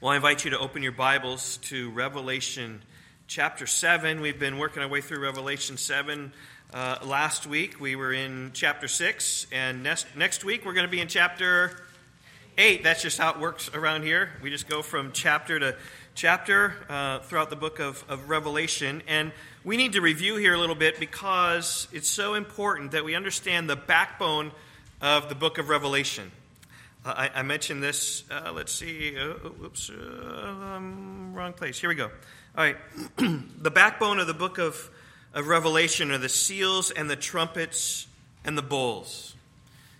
Well, I invite you to open your Bibles to Revelation chapter 7. We've been working our way through Revelation 7. Uh, last week we were in chapter 6, and next, next week we're going to be in chapter 8. That's just how it works around here. We just go from chapter to chapter uh, throughout the book of, of Revelation. And we need to review here a little bit because it's so important that we understand the backbone of the book of Revelation. I, I mentioned this. Uh, let's see. Uh, oops, uh, um, wrong place. Here we go. All right. the backbone of the book of, of Revelation are the seals and the trumpets and the bowls.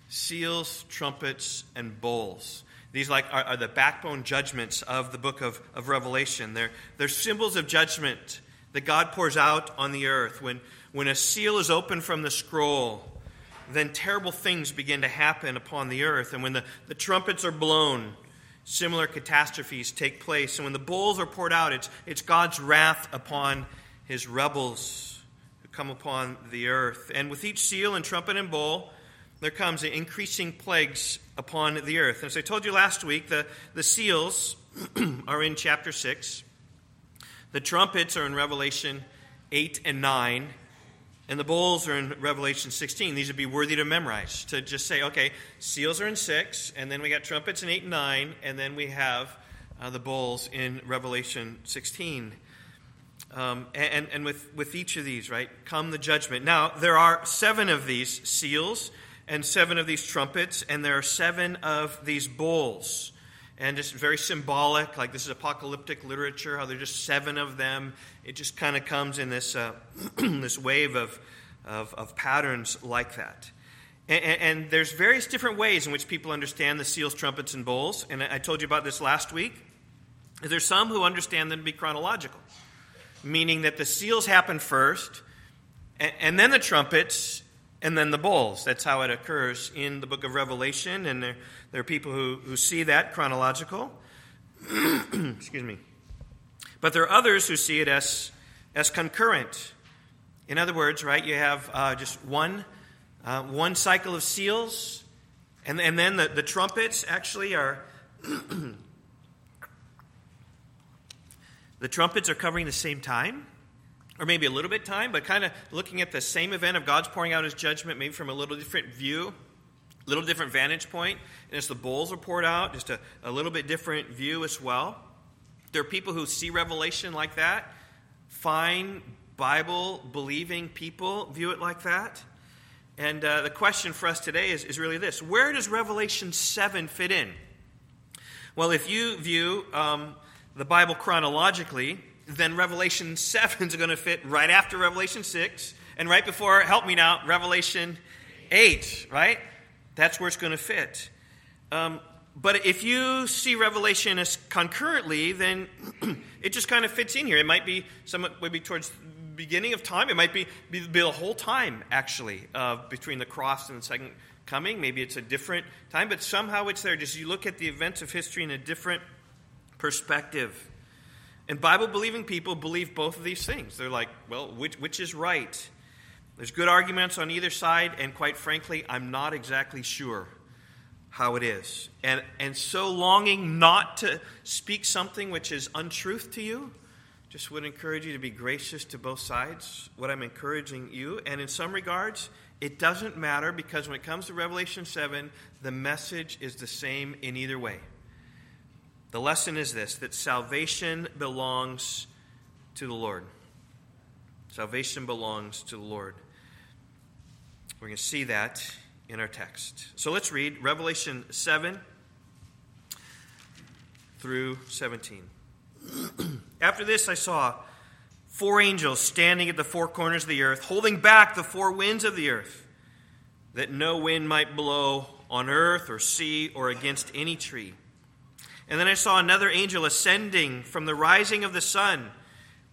Seals, trumpets, and bowls. These like are, are the backbone judgments of the book of, of Revelation. They're, they're symbols of judgment that God pours out on the earth. When, when a seal is opened from the scroll, then terrible things begin to happen upon the earth. And when the, the trumpets are blown, similar catastrophes take place. And when the bowls are poured out, it's, it's God's wrath upon his rebels who come upon the earth. And with each seal and trumpet and bowl, there comes increasing plagues upon the earth. As I told you last week, the, the seals are in chapter 6, the trumpets are in Revelation 8 and 9. And the bowls are in Revelation 16. These would be worthy to memorize. To just say, okay, seals are in 6, and then we got trumpets in 8 and 9, and then we have uh, the bowls in Revelation 16. Um, and and with, with each of these, right, come the judgment. Now, there are seven of these seals and seven of these trumpets, and there are seven of these bowls. And just very symbolic, like this is apocalyptic literature, how there are just seven of them it just kind of comes in this, uh, this wave of, of, of, patterns like that. And, and, there's various different ways in which people understand the seals, trumpets, and bowls. And I told you about this last week. There's some who understand them to be chronological, meaning that the seals happen first, and, and then the trumpets, and then the bowls. That's how it occurs in the book of Revelation, and there, there are people who, who see that chronological. Excuse me. But there are others who see it as, as concurrent. In other words, right, you have uh, just one, uh, one cycle of seals, and, and then the, the trumpets actually are. the trumpets are covering the same time, or maybe a little bit time, but kind of looking at the same event of God's pouring out his judgment, maybe from a little different view, a little different vantage point. And as the bowls are poured out, just a, a little bit different view as well. There are people who see Revelation like that. Fine Bible believing people view it like that. And uh, the question for us today is, is really this Where does Revelation 7 fit in? Well, if you view um, the Bible chronologically, then Revelation 7 is going to fit right after Revelation 6 and right before, help me now, Revelation 8, right? That's where it's going to fit. Um, but if you see Revelation as concurrently, then it just kind of fits in here. It might be somewhat maybe towards the beginning of time. It might be, be, be the whole time, actually, uh, between the cross and the second coming. Maybe it's a different time, but somehow it's there. Just you look at the events of history in a different perspective. And Bible believing people believe both of these things. They're like, well, which, which is right? There's good arguments on either side, and quite frankly, I'm not exactly sure how it is. And, and so longing not to speak something which is untruth to you, just would encourage you to be gracious to both sides, what I'm encouraging you. And in some regards, it doesn't matter because when it comes to Revelation 7, the message is the same in either way. The lesson is this that salvation belongs to the Lord. Salvation belongs to the Lord. We're going to see that in our text. So let's read Revelation 7 through 17. After this, I saw four angels standing at the four corners of the earth, holding back the four winds of the earth, that no wind might blow on earth or sea or against any tree. And then I saw another angel ascending from the rising of the sun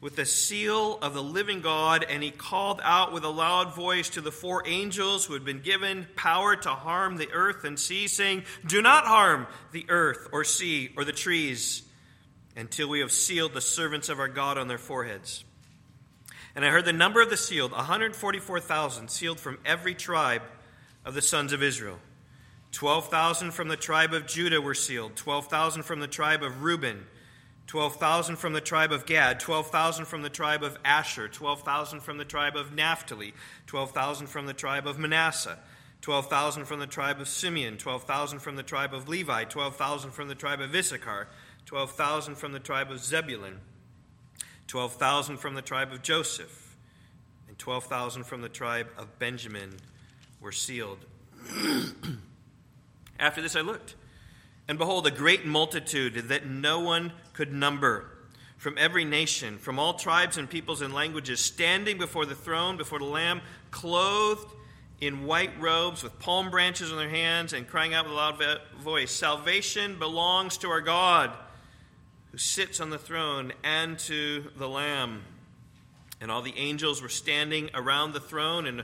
with the seal of the living God, and he called out with a loud voice to the four angels who had been given power to harm the earth and sea, saying, Do not harm the earth or sea or the trees until we have sealed the servants of our God on their foreheads. And I heard the number of the sealed 144,000, sealed from every tribe of the sons of Israel. 12,000 from the tribe of Judah were sealed, 12,000 from the tribe of Reuben, 12,000 from the tribe of Gad, 12,000 from the tribe of Asher, 12,000 from the tribe of Naphtali, 12,000 from the tribe of Manasseh, 12,000 from the tribe of Simeon, 12,000 from the tribe of Levi, 12,000 from the tribe of Issachar, 12,000 from the tribe of Zebulun, 12,000 from the tribe of Joseph, and 12,000 from the tribe of Benjamin were sealed. After this I looked, and behold, a great multitude that no one could number, from every nation, from all tribes and peoples and languages, standing before the throne, before the Lamb, clothed in white robes, with palm branches in their hands, and crying out with a loud voice Salvation belongs to our God, who sits on the throne, and to the Lamb. And all the angels were standing around the throne, and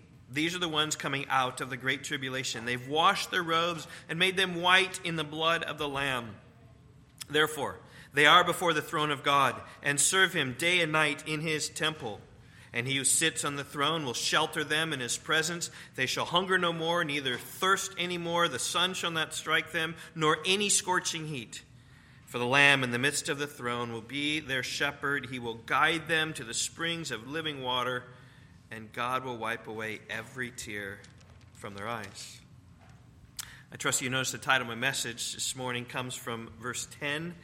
these are the ones coming out of the great tribulation. They've washed their robes and made them white in the blood of the Lamb. Therefore, they are before the throne of God and serve him day and night in his temple. And he who sits on the throne will shelter them in his presence. They shall hunger no more, neither thirst any more. The sun shall not strike them, nor any scorching heat. For the Lamb in the midst of the throne will be their shepherd. He will guide them to the springs of living water and God will wipe away every tear from their eyes. I trust you noticed the title of my message this morning comes from verse 10.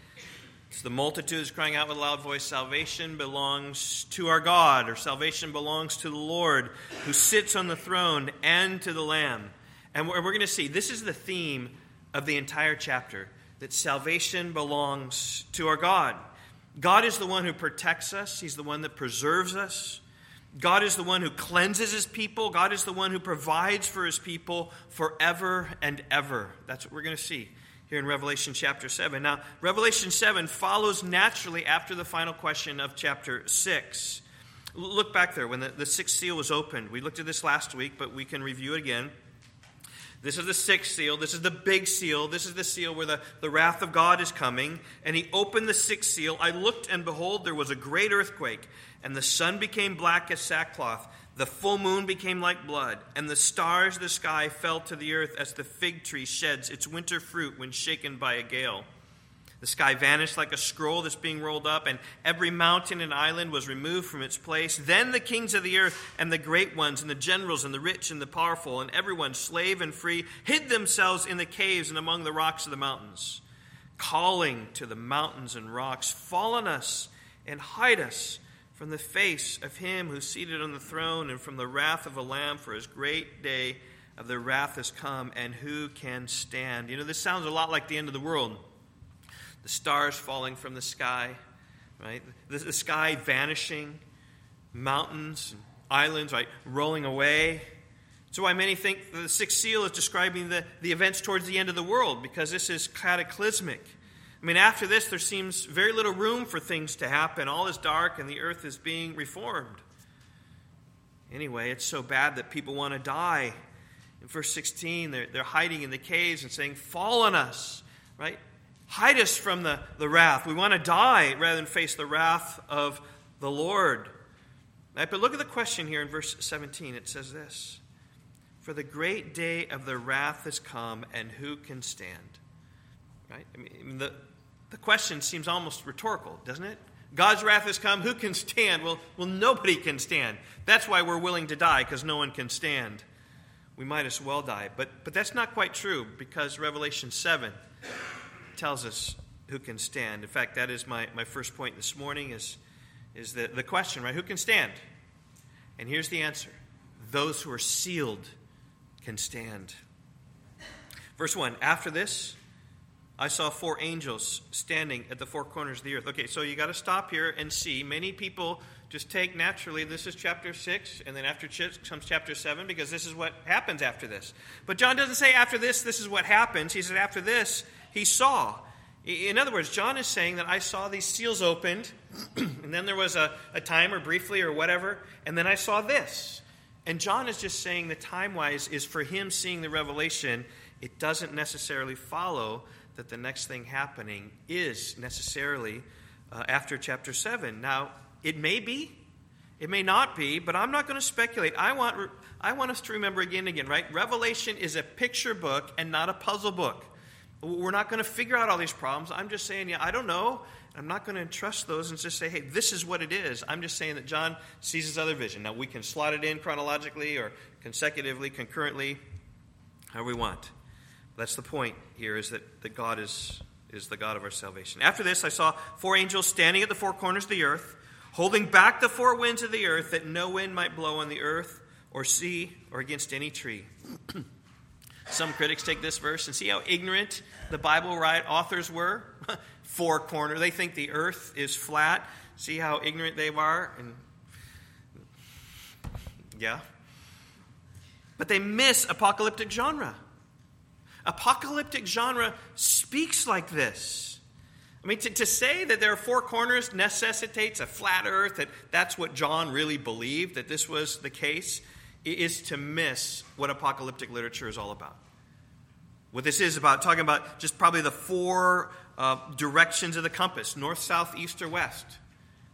It's the multitudes crying out with a loud voice Salvation belongs to our God, or salvation belongs to the Lord who sits on the throne and to the Lamb. And we're, going to see this is the theme of the entire chapter that salvation belongs to our God. God is the one who protects us, He's the one that preserves us. God is the one who cleanses his people. God is the one who provides for his people forever and ever. That's what we're going to see here in Revelation chapter 7. Now, Revelation 7 follows naturally after the final question of chapter 6. Look back there when the, the sixth seal was opened. We looked at this last week, but we can review it again. This is the sixth seal. This is the big seal. This is the seal where the, the wrath of God is coming. And he opened the sixth seal. I looked, and behold, there was a great earthquake, and the sun became black as sackcloth. The full moon became like blood, and the stars of the sky fell to the earth as the fig tree sheds its winter fruit when shaken by a gale. The sky vanished like a scroll that's being rolled up, and every mountain and island was removed from its place. Then the kings of the earth, and the great ones, and the generals, and the rich, and the powerful, and everyone, slave and free, hid themselves in the caves and among the rocks of the mountains, calling to the mountains and rocks, Fall on us and hide us from the face of him who's seated on the throne, and from the wrath of a lamb, for his great day of the wrath has come, and who can stand? You know, this sounds a lot like the end of the world the stars falling from the sky, right? The, the sky vanishing, mountains and islands, right, rolling away. So why many think the sixth seal is describing the, the events towards the end of the world, because this is cataclysmic. I mean, after this, there seems very little room for things to happen. All is dark and the earth is being reformed. Anyway, it's so bad that people want to die. In verse 16, they're, they're hiding in the caves and saying, Fall on us, right? Hide us from the, the wrath. We want to die rather than face the wrath of the Lord. Right? But look at the question here in verse 17. It says this For the great day of the wrath has come, and who can stand? Right? I mean, the, the question seems almost rhetorical, doesn't it? God's wrath has come. Who can stand? Well, well, nobody can stand. That's why we're willing to die, because no one can stand. We might as well die. But, but that's not quite true, because Revelation 7 tells us who can stand. In fact, that is my, my first point this morning is, is the, the question, right? Who can stand? And here's the answer those who are sealed can stand. Verse 1 After this, I saw four angels standing at the four corners of the earth. Okay, so you got to stop here and see. Many people just take naturally this is chapter 6, and then after 6 comes chapter 7, because this is what happens after this. But John doesn't say after this, this is what happens. He said after this, he saw. In other words, John is saying that I saw these seals opened, and then there was a, a time or briefly or whatever, and then I saw this. And John is just saying the time wise is for him seeing the revelation. It doesn't necessarily follow that the next thing happening is necessarily uh, after chapter 7. Now, it may be, it may not be, but I'm not going to speculate. I want, I want us to remember again and again, right? Revelation is a picture book and not a puzzle book. We're not going to figure out all these problems. I'm just saying, yeah, I don't know. I'm not going to entrust those and just say, hey, this is what it is. I'm just saying that John sees his other vision. Now, we can slot it in chronologically or consecutively, concurrently, however we want. That's the point here is that, that God is, is the God of our salvation. After this, I saw four angels standing at the four corners of the earth, holding back the four winds of the earth, that no wind might blow on the earth or sea or against any tree. Some critics take this verse and see how ignorant the Bible right authors were. Four corner. They think the earth is flat. See how ignorant they are? And yeah. But they miss apocalyptic genre. Apocalyptic genre speaks like this. I mean, to, to say that there are four corners necessitates a flat earth, that that's what John really believed, that this was the case is to miss what apocalyptic literature is all about. What this is about, talking about just probably the four uh, directions of the compass north, south, east, or west.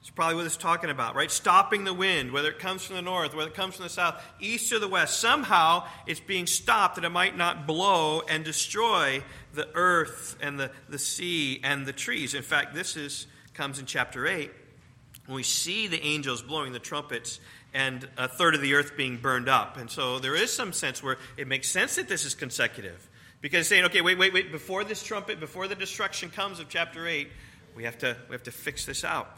It's probably what it's talking about, right? Stopping the wind, whether it comes from the north, whether it comes from the south, east or the west. Somehow it's being stopped that it might not blow and destroy the earth and the, the sea and the trees. In fact, this is comes in chapter 8 when we see the angels blowing the trumpets and a third of the earth being burned up. And so there is some sense where it makes sense that this is consecutive. Because saying, okay, wait, wait, wait, before this trumpet, before the destruction comes of chapter 8, we have to, we have to fix this out.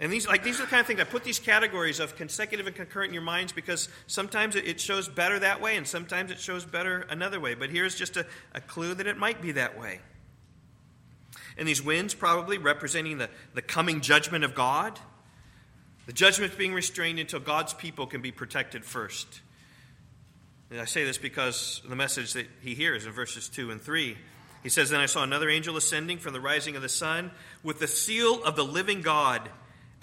And these, like, these are the kind of things I put these categories of consecutive and concurrent in your minds because sometimes it shows better that way and sometimes it shows better another way. But here's just a, a clue that it might be that way. And these winds probably representing the, the coming judgment of God the judgment being restrained until God's people can be protected first. And I say this because the message that he hears in verses 2 and 3. He says, Then I saw another angel ascending from the rising of the sun with the seal of the living God.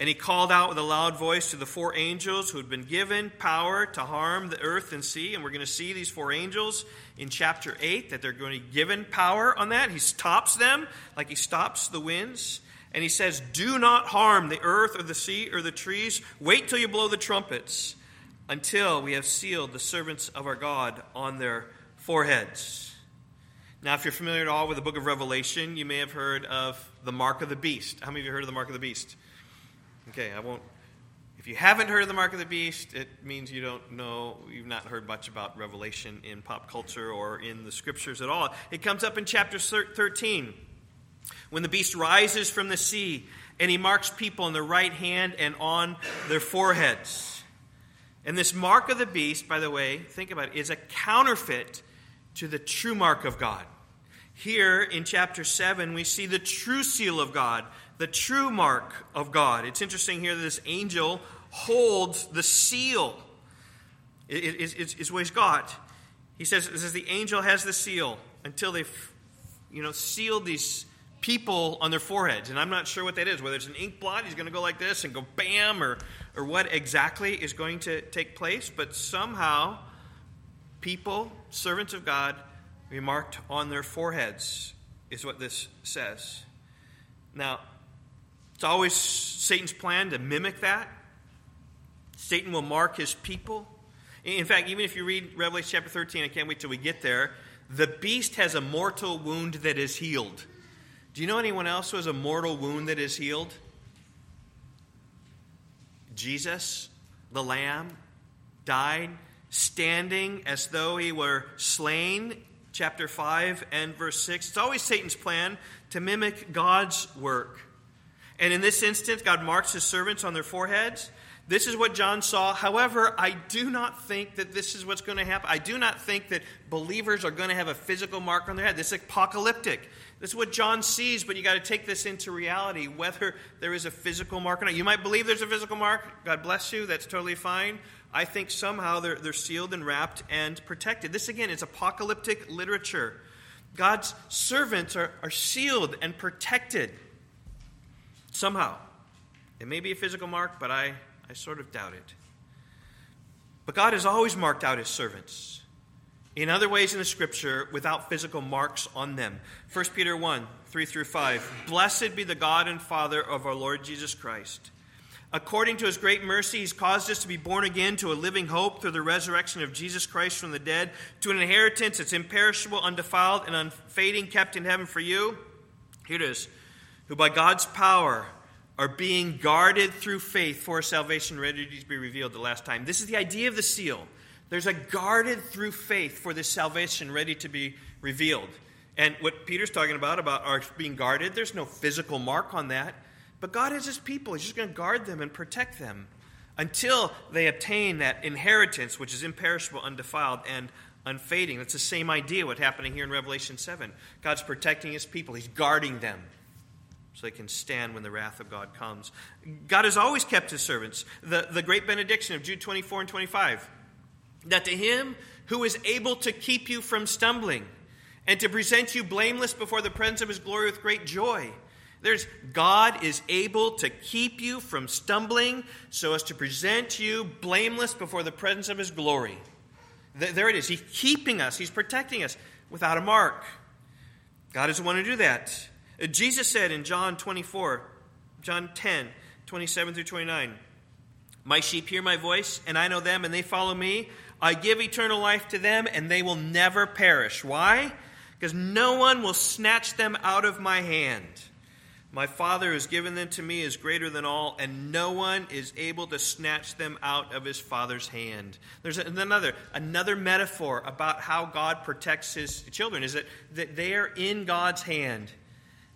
And he called out with a loud voice to the four angels who had been given power to harm the earth and sea. And we're going to see these four angels in chapter 8 that they're going to be given power on that. He stops them like he stops the winds. And he says, Do not harm the earth or the sea or the trees. Wait till you blow the trumpets until we have sealed the servants of our God on their foreheads. Now, if you're familiar at all with the book of Revelation, you may have heard of the mark of the beast. How many of you heard of the mark of the beast? Okay, I won't. If you haven't heard of the mark of the beast, it means you don't know, you've not heard much about Revelation in pop culture or in the scriptures at all. It comes up in chapter 13 when the beast rises from the sea and he marks people on their right hand and on their foreheads. And this mark of the beast, by the way, think about it, is a counterfeit to the true mark of God. Here in chapter 7, we see the true seal of God, the true mark of God. It's interesting here that this angel holds the seal, it, it's what he's got. He says, it says the angel has the seal until they've you know, sealed these people on their foreheads. And I'm not sure what that is, whether it's an ink blot, he's going to go like this and go bam, or, or what exactly is going to take place. But somehow, people, servants of God, be marked on their foreheads, is what this says. Now, it's always Satan's plan to mimic that. Satan will mark his people. In fact, even if you read Revelation chapter 13, I can't wait till we get there, the beast has a mortal wound that is healed. Do you know anyone else who has a mortal wound that is healed? Jesus, the Lamb, died standing as though he were slain. Chapter 5 and verse 6. It's always Satan's plan to mimic God's work. And in this instance, God marks his servants on their foreheads. This is what John saw. However, I do not think that this is what's going to happen. I do not think that believers are going to have a physical mark on their head. This is apocalyptic. This is what John sees, but you got to take this into reality, whether there is a physical mark or not. You might believe there's a physical mark. God bless you. That's totally fine. I think somehow they're, they're sealed and wrapped and protected. This, again, is apocalyptic literature. God's servants are, are sealed and protected somehow. It may be a physical mark, but I, I sort of doubt it. But God has always marked out his servants in other ways in the scripture without physical marks on them. 1 Peter 1 3 through 5. Blessed be the God and Father of our Lord Jesus Christ. According to his great mercy, he's caused us to be born again to a living hope through the resurrection of Jesus Christ from the dead, to an inheritance that's imperishable, undefiled, and unfading, kept in heaven for you. Here it is. Who by God's power are being guarded through faith for salvation ready to be revealed the last time. This is the idea of the seal. There's a guarded through faith for this salvation ready to be revealed. And what Peter's talking about, about our being guarded, there's no physical mark on that. But God is his people. He's just going to guard them and protect them until they obtain that inheritance, which is imperishable, undefiled, and unfading. That's the same idea what's happening here in Revelation 7. God's protecting his people, he's guarding them so they can stand when the wrath of God comes. God has always kept his servants. The, the great benediction of Jude 24 and 25 that to him who is able to keep you from stumbling and to present you blameless before the presence of his glory with great joy. There's God is able to keep you from stumbling so as to present you blameless before the presence of his glory. There it is. He's keeping us, he's protecting us without a mark. God is the one to do that. Jesus said in John 24, John 10, 27 through 29, My sheep hear my voice, and I know them, and they follow me. I give eternal life to them, and they will never perish. Why? Because no one will snatch them out of my hand. My Father who has given them to me is greater than all, and no one is able to snatch them out of his Father's hand. There's another, another metaphor about how God protects his children, is that, that they are in God's hand.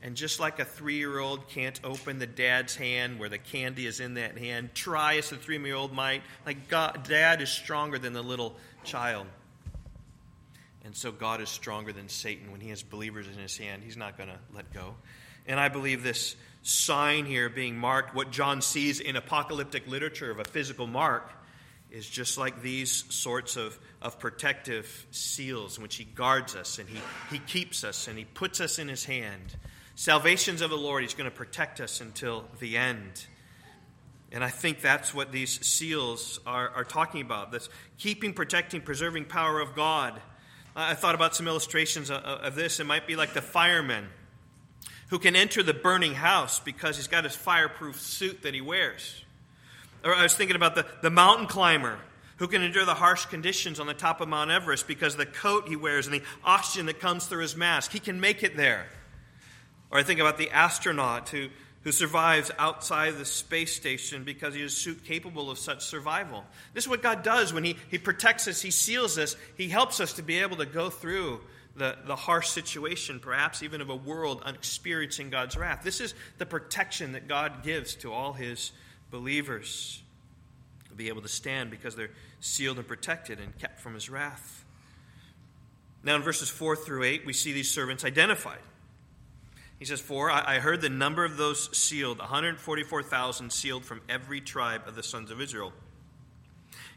And just like a three year old can't open the dad's hand where the candy is in that hand, try as a three year old might. Like God, dad is stronger than the little child. And so God is stronger than Satan. When he has believers in his hand, he's not going to let go. And I believe this sign here being marked, what John sees in apocalyptic literature of a physical mark, is just like these sorts of, of protective seals in which he guards us and he, he keeps us and he puts us in his hand. Salvations of the Lord, He's going to protect us until the end. And I think that's what these seals are, are talking about this keeping, protecting, preserving power of God. I thought about some illustrations of, of this. It might be like the fireman who can enter the burning house because he's got his fireproof suit that he wears. Or I was thinking about the, the mountain climber who can endure the harsh conditions on the top of Mount Everest because the coat he wears and the oxygen that comes through his mask, he can make it there. Or I think about the astronaut who, who survives outside the space station because he is suit capable of such survival. This is what God does when he, he protects us, He seals us, He helps us to be able to go through the, the harsh situation, perhaps even of a world experiencing God's wrath. This is the protection that God gives to all His believers to be able to stand because they're sealed and protected and kept from His wrath. Now, in verses 4 through 8, we see these servants identified. He says, For I heard the number of those sealed, 144,000 sealed from every tribe of the sons of Israel.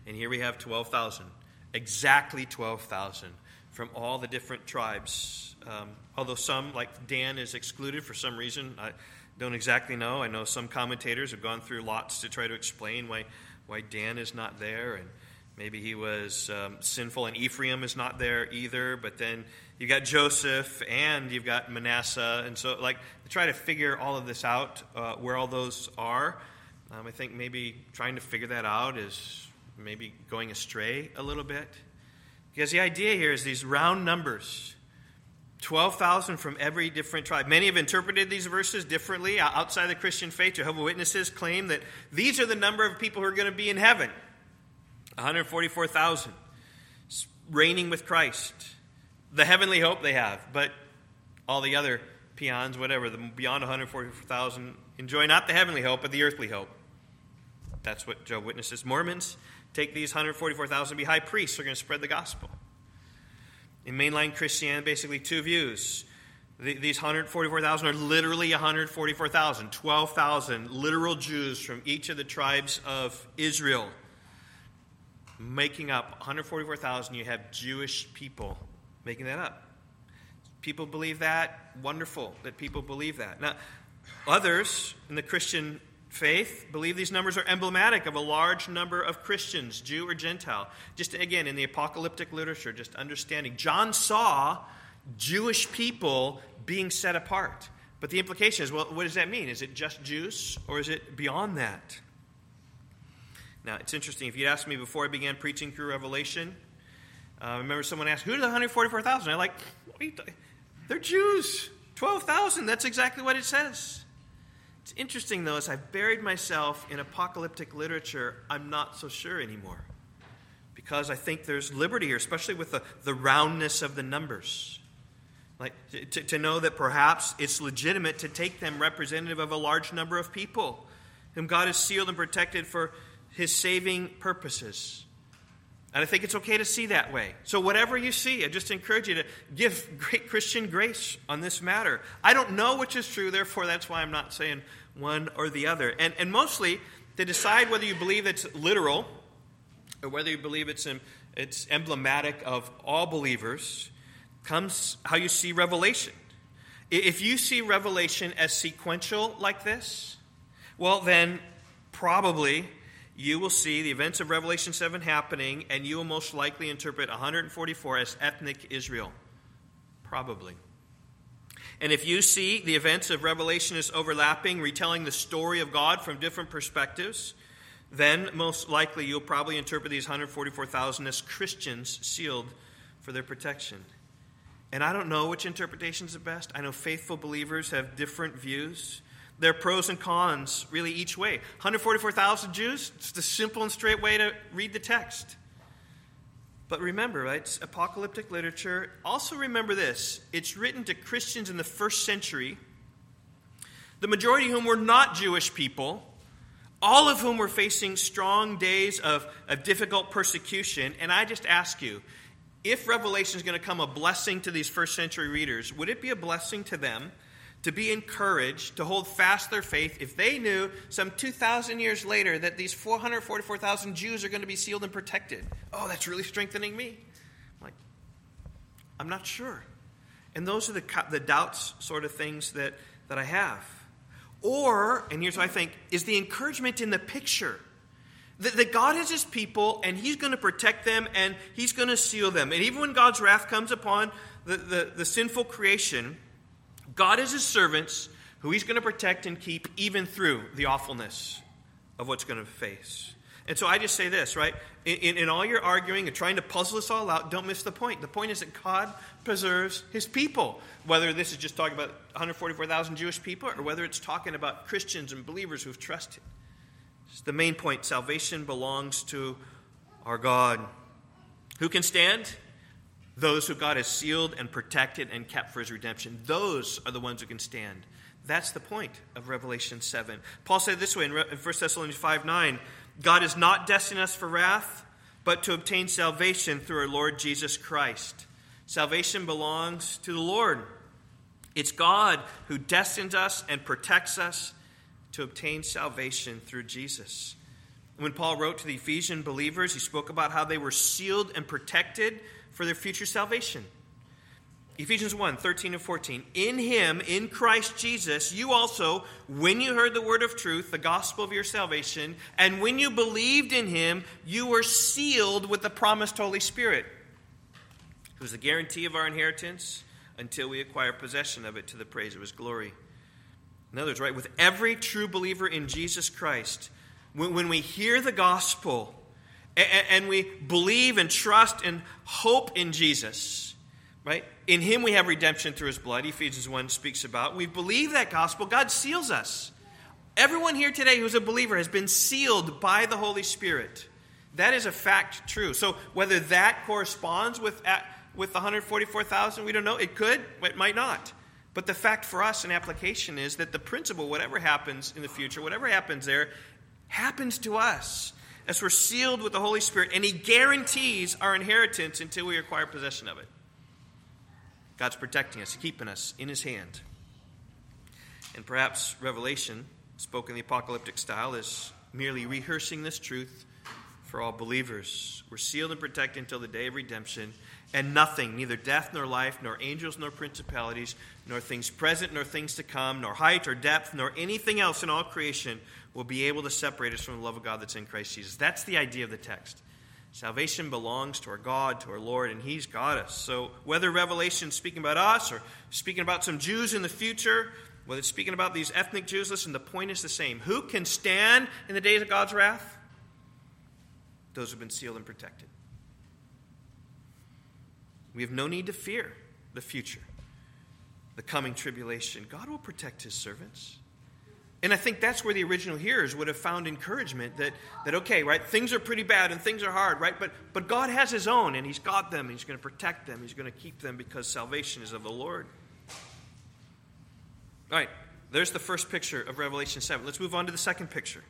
And here we have 12,000, exactly 12,000 from all the different tribes. Um, although some, like Dan, is excluded for some reason. I don't exactly know. I know some commentators have gone through lots to try to explain why, why Dan is not there. And maybe he was um, sinful, and Ephraim is not there either. But then you've got Joseph and you've got Manasseh. And so, like, to try to figure all of this out, uh, where all those are, um, I think maybe trying to figure that out is maybe going astray a little bit. Because the idea here is these round numbers 12,000 from every different tribe. Many have interpreted these verses differently. Outside the Christian faith, Jehovah Witnesses claim that these are the number of people who are going to be in heaven 144,000 reigning with Christ the heavenly hope they have, but all the other peons, whatever, the beyond 144,000, enjoy not the heavenly hope, but the earthly hope. That's what Joe witnesses. Mormons take these 144,000 to be high priests. They're going to spread the gospel. In mainline Christianity, basically two views. these 144,000 are literally 144,000, 12,000 literal Jews from each of the tribes of Israel, making up 144,000. You have Jewish people making that up. People believe that. Wonderful that people believe that. Now, others in the Christian faith believe these numbers are emblematic of a large number of Christians, Jew or Gentile. Just again, in the apocalyptic literature, just understanding. John saw Jewish people being set apart. But the implication is well, what does that mean? Is it just Jews or is it beyond that? Now, it's interesting. If you'd asked me before I began preaching through Revelation, uh, I remember someone asked, Who are the 144,000? I'm like, They're Jews. 12,000. That's exactly what it says. It's interesting, though, as I've buried myself in apocalyptic literature, I'm not so sure anymore. Because I think there's liberty here, especially with the, the roundness of the numbers. Like to, to know that perhaps it's legitimate to take them representative of a large number of people whom God has sealed and protected for his saving purposes. And I think it's okay to see that way. So, whatever you see, I just encourage you to give great Christian grace on this matter. I don't know which is true, therefore, that's why I'm not saying one or the other. And, and mostly, to decide whether you believe it's literal or whether you believe it's, it's emblematic of all believers comes how you see Revelation. If you see Revelation as sequential like this, well, then probably you will see the events of Revelation 7 happening, and you will most likely interpret 144 as ethnic Israel. Probably. And if you see the events of Revelation as overlapping, retelling the story of God from different perspectives, then most likely you'll probably interpret these 144,000 as Christians sealed for their protection. And I don't know which interpretation is the best. I know faithful believers have different views. There are pros and cons, really, each way. 144,000 Jews, it's the simple and straight way to read the text. But remember, right, it's apocalyptic literature. Also, remember this it's written to Christians in the first century, the majority of whom were not Jewish people, all of whom were facing strong days of, of difficult persecution. And I just ask you, if Revelation is going to come a blessing to these first century readers, would it be a blessing to them to be encouraged to hold fast their faith if they knew some 2,000 years later that these 444,000 Jews are going to be sealed and protected. Oh, that's really strengthening me. I'm like, I'm not sure. And those are the, the doubts sort of things that, that I have. Or, and here's what I think, is the encouragement in the picture. That, that God has his people and he's going to protect them and he's going to seal them. And even when God's wrath comes upon the, the, the sinful creation, God is his servants who he's going to protect and keep even through the awfulness of what's going to face. And so I just say this, right? In, in, in, all your arguing and trying to puzzle this all out, don't miss the point. The point is that God preserves his people. Whether this is just talking about 144,000 Jewish people or whether it's talking about Christians and believers who've trusted. It's the main point. Salvation belongs to our God. Who can stand? Those who God has sealed and protected and kept for his redemption. Those are the ones who can stand. That's the point of Revelation 7. Paul said this way in 1 Thessalonians 5 9 God has not destined us for wrath, but to obtain salvation through our Lord Jesus Christ. Salvation belongs to the Lord. It's God who destines us and protects us to obtain salvation through Jesus. When Paul wrote to the Ephesian believers, he spoke about how they were sealed and protected for their future salvation. Ephesians 1 13 and 14. In him, in Christ Jesus, you also, when you heard the word of truth, the gospel of your salvation, and when you believed in him, you were sealed with the promised Holy Spirit, who's the guarantee of our inheritance until we acquire possession of it to the praise of his glory. In other words, right, with every true believer in Jesus Christ, when, when we hear the gospel, and we believe and trust and hope in Jesus, right? In Him we have redemption through His blood, Ephesians 1 speaks about. We believe that gospel, God seals us. Everyone here today who's a believer has been sealed by the Holy Spirit. That is a fact true. So whether that corresponds with, with the 144,000, we don't know. It could, it might not. But the fact for us in application is that the principle, whatever happens in the future, whatever happens there, happens to us as we're sealed with the Holy Spirit, and He guarantees our inheritance until we acquire possession of it. God's protecting us, keeping us in His hand. And perhaps Revelation, spoken in the apocalyptic style, is merely rehearsing this truth for all believers. We're sealed and protected until the day of redemption, and nothing, neither death nor life, nor angels nor principalities, nor things present nor things to come, nor height or depth, nor anything else in all creation will be able to separate us from the love of God that's in Christ Jesus. That's the idea of the text. Salvation belongs to our God, to our Lord, and He's got us. So, whether Revelation speaking about us or speaking about some Jews in the future, whether it's speaking about these ethnic Jews, listen, the point is the same. Who can stand in the days of God's wrath? Those who've been sealed and protected. We have no need to fear the future, the coming tribulation. God will protect His servants. And I think that's where the original hearers would have found encouragement that, that okay, right, things are pretty bad and things are hard, right? But, but God has His own, and He's got them, and He's going to protect them, He's going to keep them because salvation is of the Lord. All right, there's the first picture of Revelation 7. Let's move on to the second picture.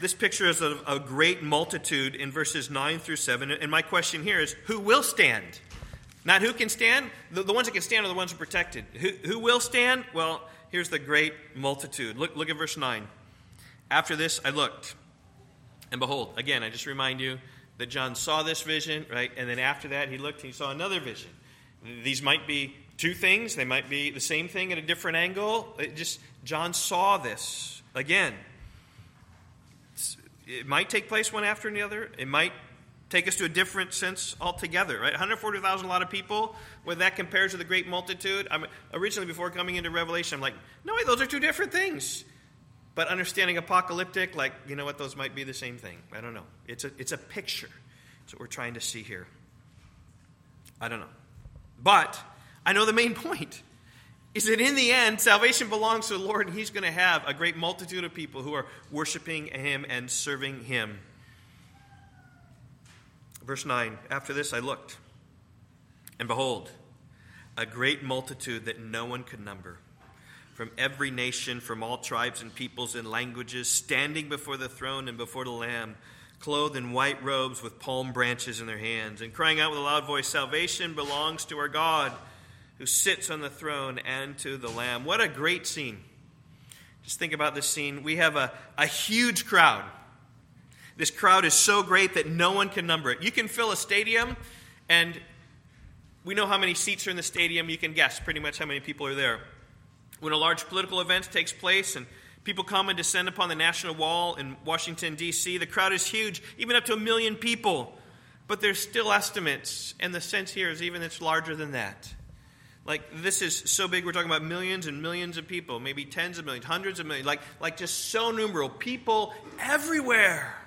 This picture is of a great multitude in verses 9 through 7. And my question here is who will stand? Not who can stand. The, the ones that can stand are the ones who are protected. Who, who will stand? Well, here's the great multitude. Look, look at verse 9. After this, I looked, and behold, again, I just remind you that John saw this vision, right? And then after that, he looked and he saw another vision. These might be two things, they might be the same thing at a different angle. It just John saw this again. It might take place one after the other. It might take us to a different sense altogether, right? 140,000, a lot of people. Whether that compares to the great multitude. I'm, originally, before coming into Revelation, I'm like, no, those are two different things. But understanding apocalyptic, like, you know what, those might be the same thing. I don't know. It's a, it's a picture. That's what we're trying to see here. I don't know. But I know the main point is that in the end, salvation belongs to the Lord, and He's going to have a great multitude of people who are worshiping Him and serving Him. Verse 9 After this I looked, and behold, a great multitude that no one could number, from every nation, from all tribes and peoples and languages, standing before the throne and before the Lamb, clothed in white robes with palm branches in their hands, and crying out with a loud voice Salvation belongs to our God who sits on the throne and to the Lamb. What a great scene. Just think about this scene. We have a, a huge crowd this crowd is so great that no one can number it. You can fill a stadium, and we know how many seats are in the stadium. You can guess pretty much how many people are there. When a large political event takes place and people come and descend upon the National Mall in Washington, D.C., the crowd is huge, even up to a million people. But there's still estimates, and the sense here is even it's larger than that. Like this is so big, we're talking about millions and millions of people, maybe tens of millions, hundreds of millions, like, like just so numerous people everywhere.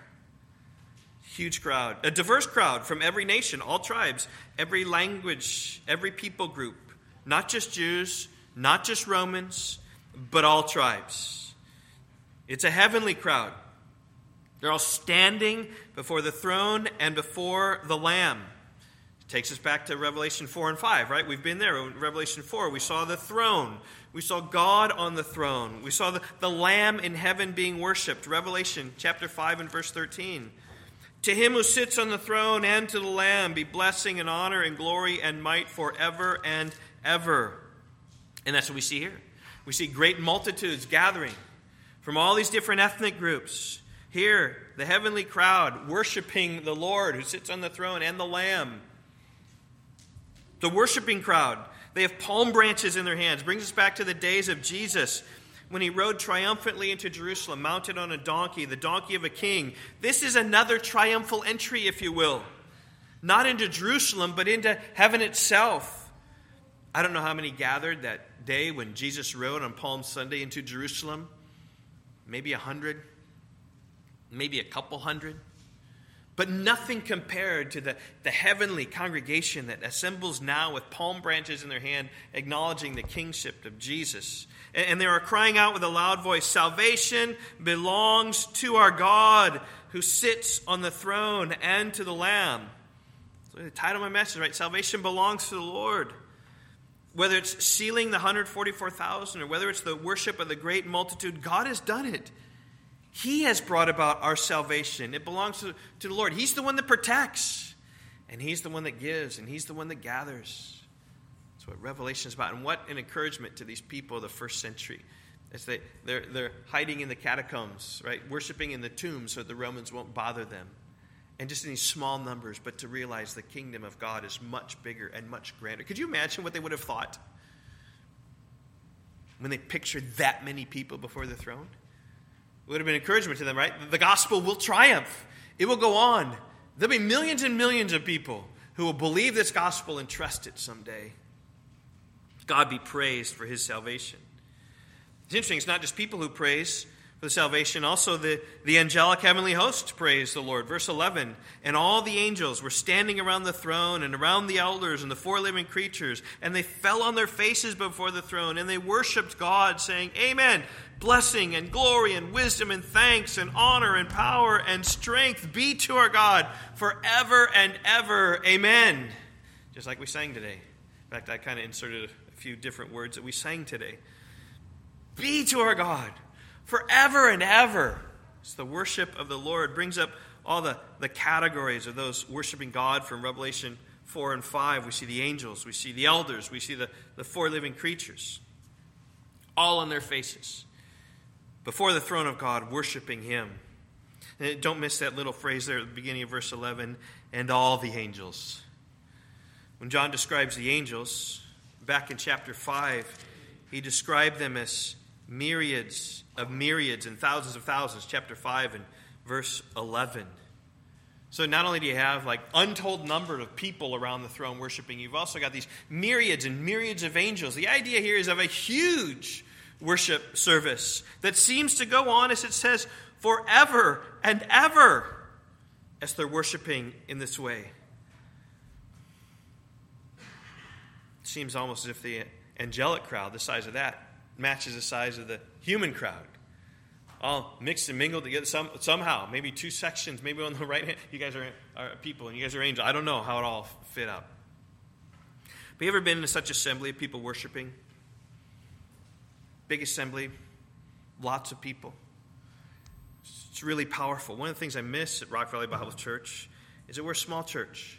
Huge crowd, a diverse crowd from every nation, all tribes, every language, every people group. Not just Jews, not just Romans, but all tribes. It's a heavenly crowd. They're all standing before the throne and before the Lamb. It takes us back to Revelation 4 and 5, right? We've been there. In Revelation 4, we saw the throne. We saw God on the throne. We saw the, the Lamb in heaven being worshiped. Revelation chapter 5 and verse 13. To him who sits on the throne and to the Lamb be blessing and honor and glory and might forever and ever. And that's what we see here. We see great multitudes gathering from all these different ethnic groups. Here, the heavenly crowd worshiping the Lord who sits on the throne and the Lamb. The worshiping crowd, they have palm branches in their hands. Brings us back to the days of Jesus when he rode triumphantly into Jerusalem, mounted on a donkey, the donkey of a king. This is another triumphal entry, if you will. Not into Jerusalem, but into heaven itself. I don't know how many gathered that day when Jesus rode on Palm Sunday into Jerusalem. Maybe a hundred, maybe a couple hundred. But nothing compared to the, the heavenly congregation that assembles now with palm branches in their hand, acknowledging the kingship of Jesus. And, they are crying out with a loud voice Salvation belongs to our God who sits on the throne and to the Lamb. So the title of my message, right? Salvation belongs to the Lord. Whether it's sealing the 144,000 or whether it's the worship of the great multitude, God has done it. He has brought about our salvation. It belongs to, to the Lord. He's the one that protects, and He's the one that gives, and He's the one that gathers. That's what Revelation is about. And what an encouragement to these people of the first century. As they, they're, they're hiding in the catacombs, right? Worshiping in the tombs so the Romans won't bother them. and just in these small numbers, but to realize the kingdom of God is much bigger and much grander. Could you imagine what they would have thought when they pictured that many people before the throne? It would have been encouragement to them, right? The gospel will triumph, it will go on. There'll be millions and millions of people who will believe this gospel and trust it someday. God be praised for his salvation. It's interesting, it's not just people who praise for the salvation, also the, the angelic heavenly host praise the Lord. Verse 11 And all the angels were standing around the throne and around the elders and the four living creatures, and they fell on their faces before the throne, and they worshiped God, saying, Amen. Blessing and glory and wisdom and thanks and honor and power and strength be to our God forever and ever. Amen. Just like we sang today. In fact, I kind of inserted a few different words that we sang today be to our God forever and ever. It's the worship of the Lord. Brings up all the, the categories of those worshiping God from Revelation 4 and 5. We see the angels, we see the elders, we see the, the four living creatures, all on their faces before the throne of God, worshiping Him. And don't miss that little phrase there at the beginning of verse 11 and all the angels. When John describes the angels, back in chapter 5, he described them as myriads of myriads and thousands of thousands, chapter 5 and verse 11. So not only do you have like untold number of people around the throne worshiping, you've also got these myriads and myriads of angels. The idea here is of a huge worship service that seems to go on, as it says, forever and ever as they're worshiping in this way. It seems almost as if the angelic crowd, the size of that, matches the size of the human crowd. All mixed and mingled together some, somehow. Maybe two sections, maybe on the right hand. You guys are, are people and you guys are angels. I don't know how it all fit up. But you ever been in such assembly of people worshiping? Big assembly, lots of people. It's really powerful. One of the things I miss at Rock Valley Bible Church is that we're a small church.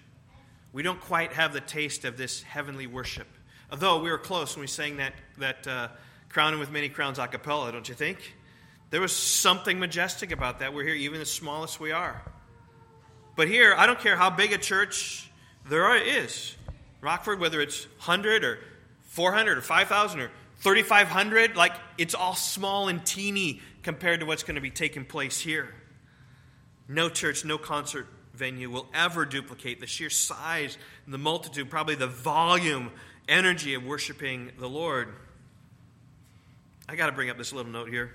We don't quite have the taste of this heavenly worship. Although we were close when we sang that, that uh, Crown Him with Many Crowns a cappella, don't you think? There was something majestic about that. We're here, even the smallest we are. But here, I don't care how big a church there is. Rockford, whether it's 100 or 400 or 5,000 or 3,500, like it's all small and teeny compared to what's going to be taking place here. No church, no concert venue will ever duplicate the sheer size, the multitude, probably the volume, energy of worshiping the Lord. I got to bring up this little note here.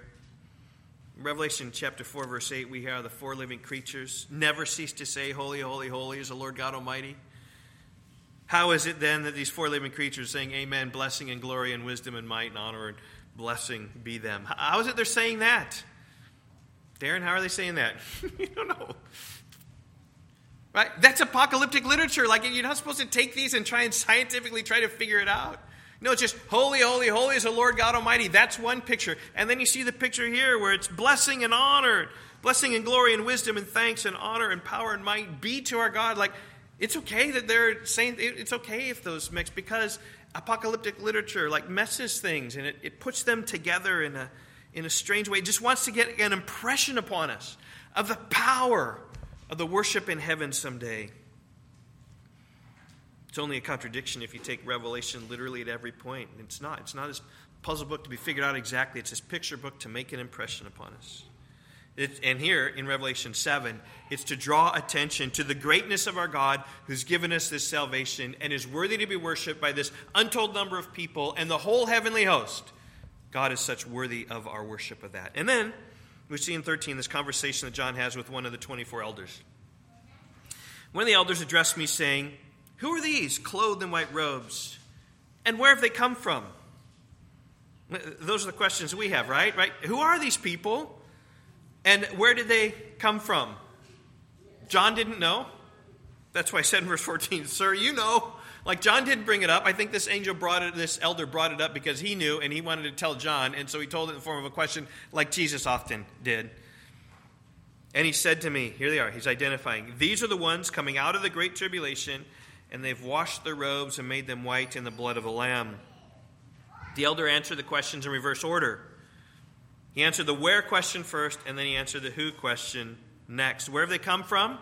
Revelation chapter 4, verse 8, we hear the four living creatures never cease to say, Holy, holy, holy is the Lord God Almighty. How is it then that these four living creatures saying, Amen, blessing and glory and wisdom and might and honor and blessing be them? How is it they're saying that? Darren, how are they saying that? you don't know. Right? That's apocalyptic literature. Like, you're not supposed to take these and try and scientifically try to figure it out. No, it's just holy, holy, holy is the Lord God Almighty. That's one picture. And then you see the picture here where it's blessing and honor, blessing and glory and wisdom and thanks and honor and power and might be to our God. Like, it's okay that they're saying it's okay if those mix because apocalyptic literature like messes things and it, it puts them together in a, in a strange way. It just wants to get an impression upon us of the power of the worship in heaven someday. It's only a contradiction if you take Revelation literally at every point. It's not. It's not this puzzle book to be figured out exactly. It's this picture book to make an impression upon us. It, and here in Revelation 7, it's to draw attention to the greatness of our God who's given us this salvation and is worthy to be worshiped by this untold number of people and the whole heavenly host. God is such worthy of our worship of that. And then we see in 13 this conversation that John has with one of the 24 elders. One of the elders addressed me saying, who are these clothed in white robes? And where have they come from? Those are the questions we have, right? Right? Who are these people? And where did they come from? John didn't know. That's why I said in verse 14, Sir, you know. Like John didn't bring it up. I think this angel brought it, this elder brought it up because he knew and he wanted to tell John, and so he told it in the form of a question, like Jesus often did. And he said to me, Here they are, he's identifying. These are the ones coming out of the great tribulation and they've washed their robes and made them white in the blood of a Lamb. The elder answered the questions in reverse order. He answered the where question first, and then he answered the who question next. Where have they come from?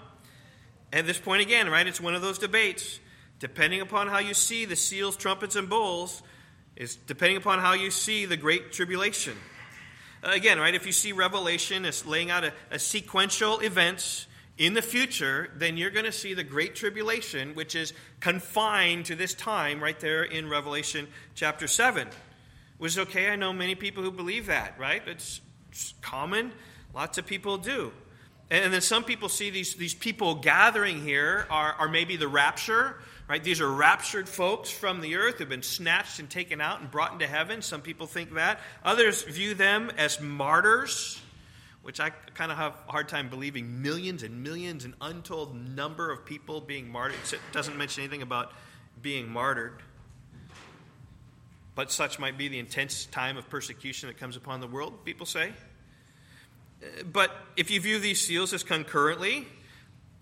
At this point again, right, it's one of those debates. Depending upon how you see the seals, trumpets, and bowls, is depending upon how you see the great tribulation. Uh, again, right, if you see Revelation as laying out a, a sequential events in the future, then you're going to see the great tribulation, which is confined to this time right there in Revelation chapter 7. Which is okay. I know many people who believe that, right? It's, it's common. Lots of people do. And then some people see these, these people gathering here are, are maybe the rapture, right? These are raptured folks from the earth who've been snatched and taken out and brought into heaven. Some people think that. Others view them as martyrs, which I kind of have a hard time believing millions and millions, an untold number of people being martyred. It doesn't mention anything about being martyred. But such might be the intense time of persecution that comes upon the world, people say. Uh, but if you view these seals as concurrently,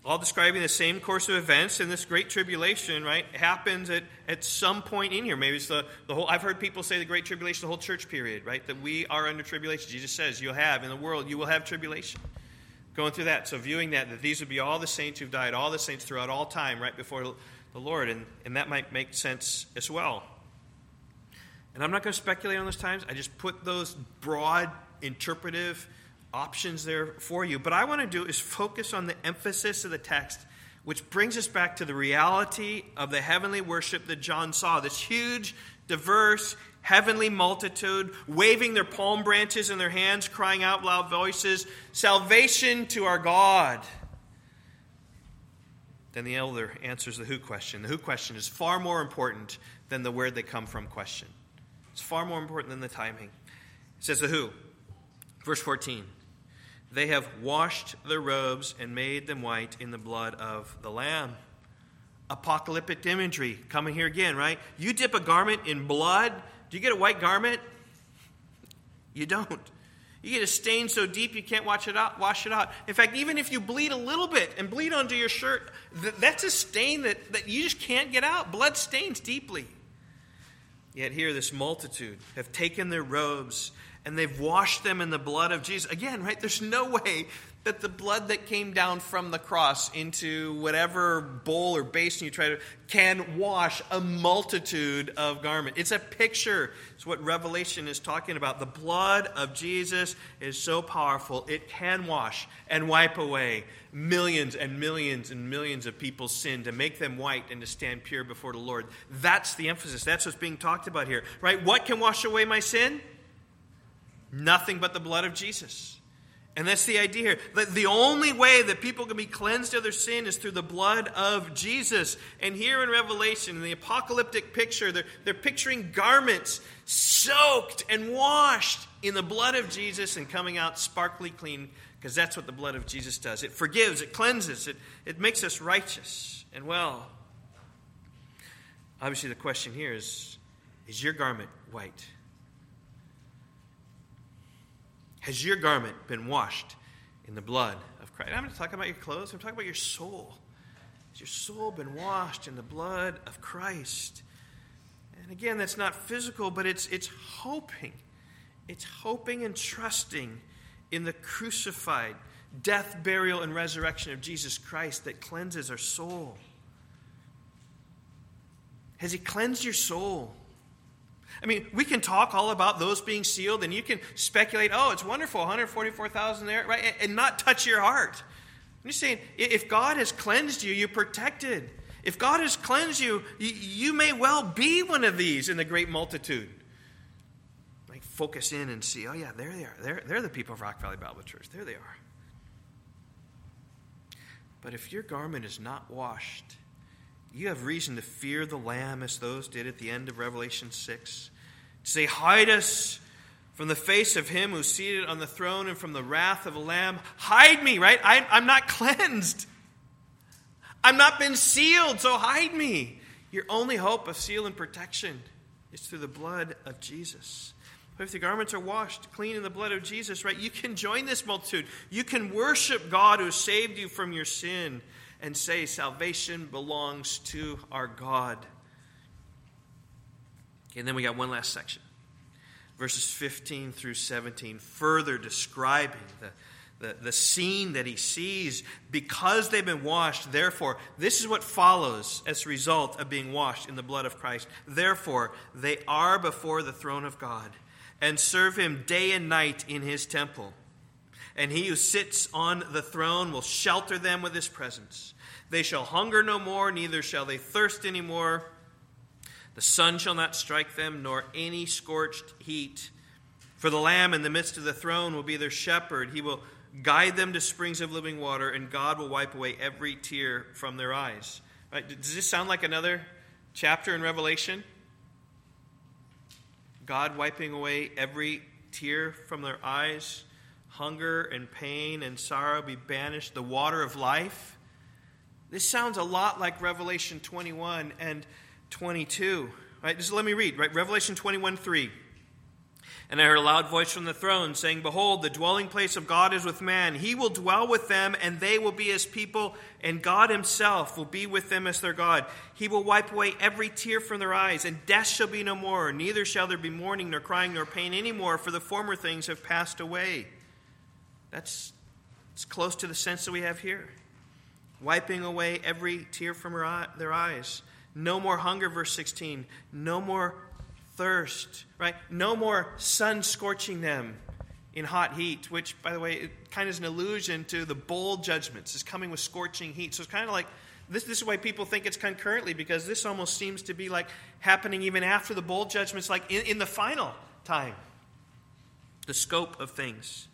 all describing the same course of events, and this great tribulation, right, happens at, at some point in here. Maybe it's the, the whole, I've heard people say the great tribulation, the whole church period, right, that we are under tribulation. Jesus says, you'll have, in the world, you will have tribulation. Going through that. So viewing that, that these would be all the saints who've died, all the saints throughout all time, right before the Lord, and, and that might make sense as well. And I'm not going to speculate on those times. I just put those broad, interpretive, options there for you. But I want to do is focus on the emphasis of the text, which brings us back to the reality of the heavenly worship that John saw. This huge, diverse, heavenly multitude waving their palm branches in their hands, crying out loud voices, Salvation to our God. Then the elder answers the who question. The who question is far more important than the where they come from question. It's far more important than the timing. It says the who. Verse 14. They have washed their robes and made them white in the blood of the Lamb. Apocalyptic imagery coming here again, right? You dip a garment in blood, do you get a white garment? You don't. You get a stain so deep you can't wash it out. Wash it out. In fact, even if you bleed a little bit and bleed onto your shirt, that's a stain that, that you just can't get out. Blood stains deeply. Yet here, this multitude have taken their robes and they've washed them in the blood of Jesus. Again, right? There's no way that the blood that came down from the cross into whatever bowl or basin you try to can wash a multitude of garment. It's a picture. It's what Revelation is talking about. The blood of Jesus is so powerful, it can wash and wipe away millions and millions and millions of people's sin to make them white and to stand pure before the Lord. That's the emphasis. That's what's being talked about here. Right? What can wash away my sin? Nothing but the blood of Jesus. And that's the idea here. That the only way that people can be cleansed of their sin is through the blood of Jesus. And here in Revelation, in the apocalyptic picture, they're, they're picturing garments soaked and washed in the blood of Jesus and coming out sparkly clean, because that's what the blood of Jesus does. It forgives, it cleanses, it, it makes us righteous and well. Obviously, the question here is is your garment white? Has your garment been washed in the blood of Christ? I'm not talking about your clothes, I'm talking about your soul. Has your soul been washed in the blood of Christ? And again, that's not physical, but it's, it's hoping. It's hoping and trusting in the crucified death, burial, and resurrection of Jesus Christ that cleanses our soul. Has He cleansed your soul? I mean, we can talk all about those being sealed, and you can speculate, oh, it's wonderful, 144,000 there, right? And not touch your heart. I'm just saying, if God has cleansed you, you're protected. If God has cleansed you, you may well be one of these in the great multitude. Like, focus in and see, oh, yeah, there they are. They're, they're the people of Rock Valley Bible Church. There they are. But if your garment is not washed, you have reason to fear the Lamb as those did at the end of Revelation 6. To say, Hide us from the face of him who's seated on the throne and from the wrath of the Lamb. Hide me, right? I, I'm not cleansed. I'm not been sealed, so hide me. Your only hope of seal and protection is through the blood of Jesus. But if the garments are washed clean in the blood of Jesus, right, you can join this multitude. You can worship God who saved you from your sin and say, Salvation belongs to our God. And then we got one last section verses 15 through 17, further describing the, the, the scene that he sees because they've been washed. Therefore, this is what follows as a result of being washed in the blood of Christ. Therefore, they are before the throne of God and serve him day and night in his temple. And he who sits on the throne will shelter them with his presence. They shall hunger no more, neither shall they thirst any more. The sun shall not strike them, nor any scorched heat. For the Lamb in the midst of the throne will be their shepherd. He will guide them to springs of living water, and God will wipe away every tear from their eyes. Right, does this sound like another chapter in Revelation? God wiping away every tear from their eyes, hunger and pain and sorrow be banished, the water of life. This sounds a lot like Revelation 21 and 22. Right? Just let me read, right? Revelation 21 3. And I heard a loud voice from the throne saying, Behold, the dwelling place of God is with man. He will dwell with them, and they will be his people, and God himself will be with them as their God. He will wipe away every tear from their eyes, and death shall be no more. Neither shall there be mourning, nor crying, nor pain any more, for the former things have passed away. That's it's close to the sense that we have here. Wiping away every tear from their eyes. No more hunger, verse 16. No more thirst, right? No more sun scorching them in hot heat, which, by the way, it kind of is an allusion to the bowl judgments. Is coming with scorching heat. So it's kind of like this, this is why people think it's concurrently, because this almost seems to be like happening even after the bowl judgments, like in, in the final time. The scope of things.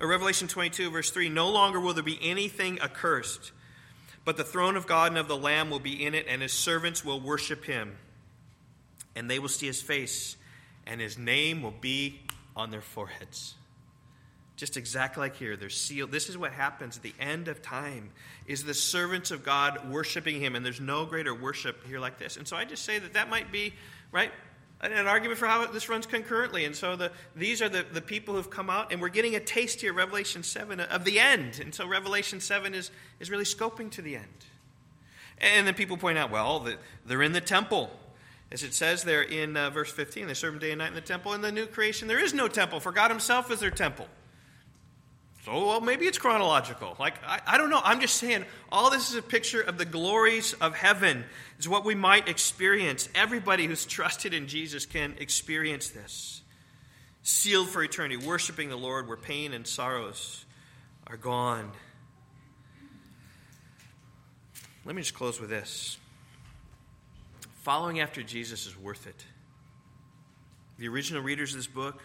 Uh, Revelation 22, verse 3 No longer will there be anything accursed, but the throne of God and of the Lamb will be in it, and his servants will worship him and they will see his face, and his name will be on their foreheads. Just exactly like here, they're sealed. This is what happens at the end of time: is the servants of God worshiping Him, and there's no greater worship here like this. And so I just say that that might be right an argument for how this runs concurrently. And so the, these are the, the people who've come out, and we're getting a taste here, Revelation 7, of the end. And so Revelation 7 is, is really scoping to the end. And then people point out, well, they're in the temple. As it says there in uh, verse 15, they serve him day and night in the temple. In the new creation, there is no temple, for God himself is their temple. So, well, maybe it's chronological. Like, I, I don't know. I'm just saying, all this is a picture of the glories of heaven. Is what we might experience. Everybody who's trusted in Jesus can experience this. Sealed for eternity, worshiping the Lord where pain and sorrows are gone. Let me just close with this. Following after Jesus is worth it. The original readers of this book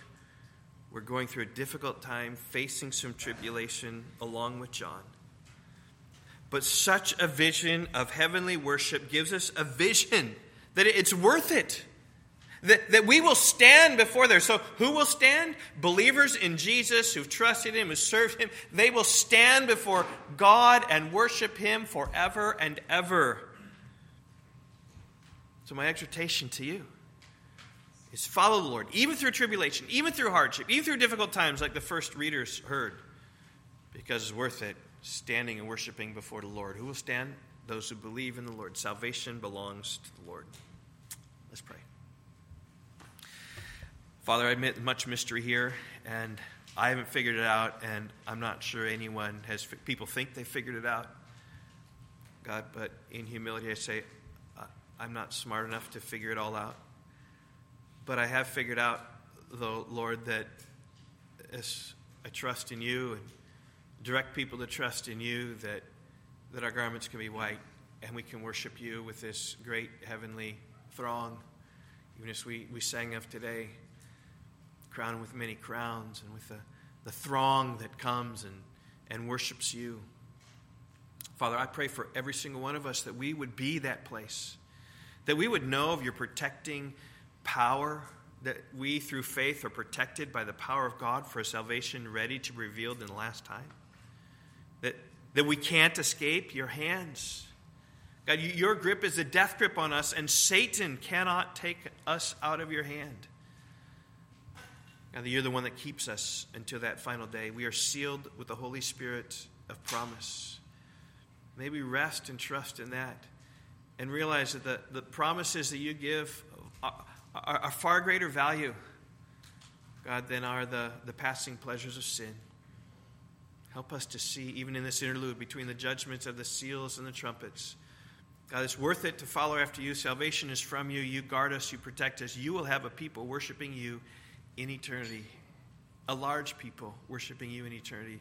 were going through a difficult time, facing some tribulation along with John. But such a vision of heavenly worship gives us a vision that it's worth it. That, that we will stand before there. So, who will stand? Believers in Jesus who've trusted Him, who served Him. They will stand before God and worship Him forever and ever. So, my exhortation to you is follow the Lord, even through tribulation, even through hardship, even through difficult times like the first readers heard, because it's worth it standing and worshiping before the Lord. Who will stand? Those who believe in the Lord. Salvation belongs to the Lord. Let's pray. Father, I admit much mystery here, and I haven't figured it out, and I'm not sure anyone has. People think they figured it out, God, but in humility I say, uh, I'm not smart enough to figure it all out. But I have figured out, though, Lord, that as I trust in you and direct people to trust in you, that, that our garments can be white and we can worship you with this great heavenly throng. Even as we, we sang of today, crowned with many crowns and with the, the throng that comes and, and worships you. Father, I pray for every single one of us that we would be that place that we would know of your protecting power, that we, through faith, are protected by the power of God for a salvation ready to be revealed in the last time. That, that we can't escape your hands. God, your grip is a death grip on us, and Satan cannot take us out of your hand. God, that you're the one that keeps us until that final day. We are sealed with the Holy Spirit of promise. May we rest and trust in that and realize that the, the promises that you give are, are, are far greater value, God, than are the, the passing pleasures of sin. Help us to see, even in this interlude between the judgments of the seals and the trumpets. God, it's worth it to follow after you. Salvation is from you. You guard us, you protect us. You will have a people worshiping you in eternity, a large people worshiping you in eternity.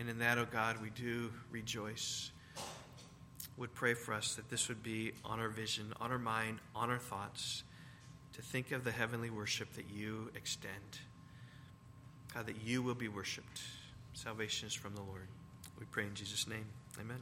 And in that, O oh God, we do rejoice. Would pray for us that this would be on our vision, on our mind, on our thoughts, to think of the heavenly worship that you extend. God, that you will be worshiped. Salvation is from the Lord. We pray in Jesus' name. Amen.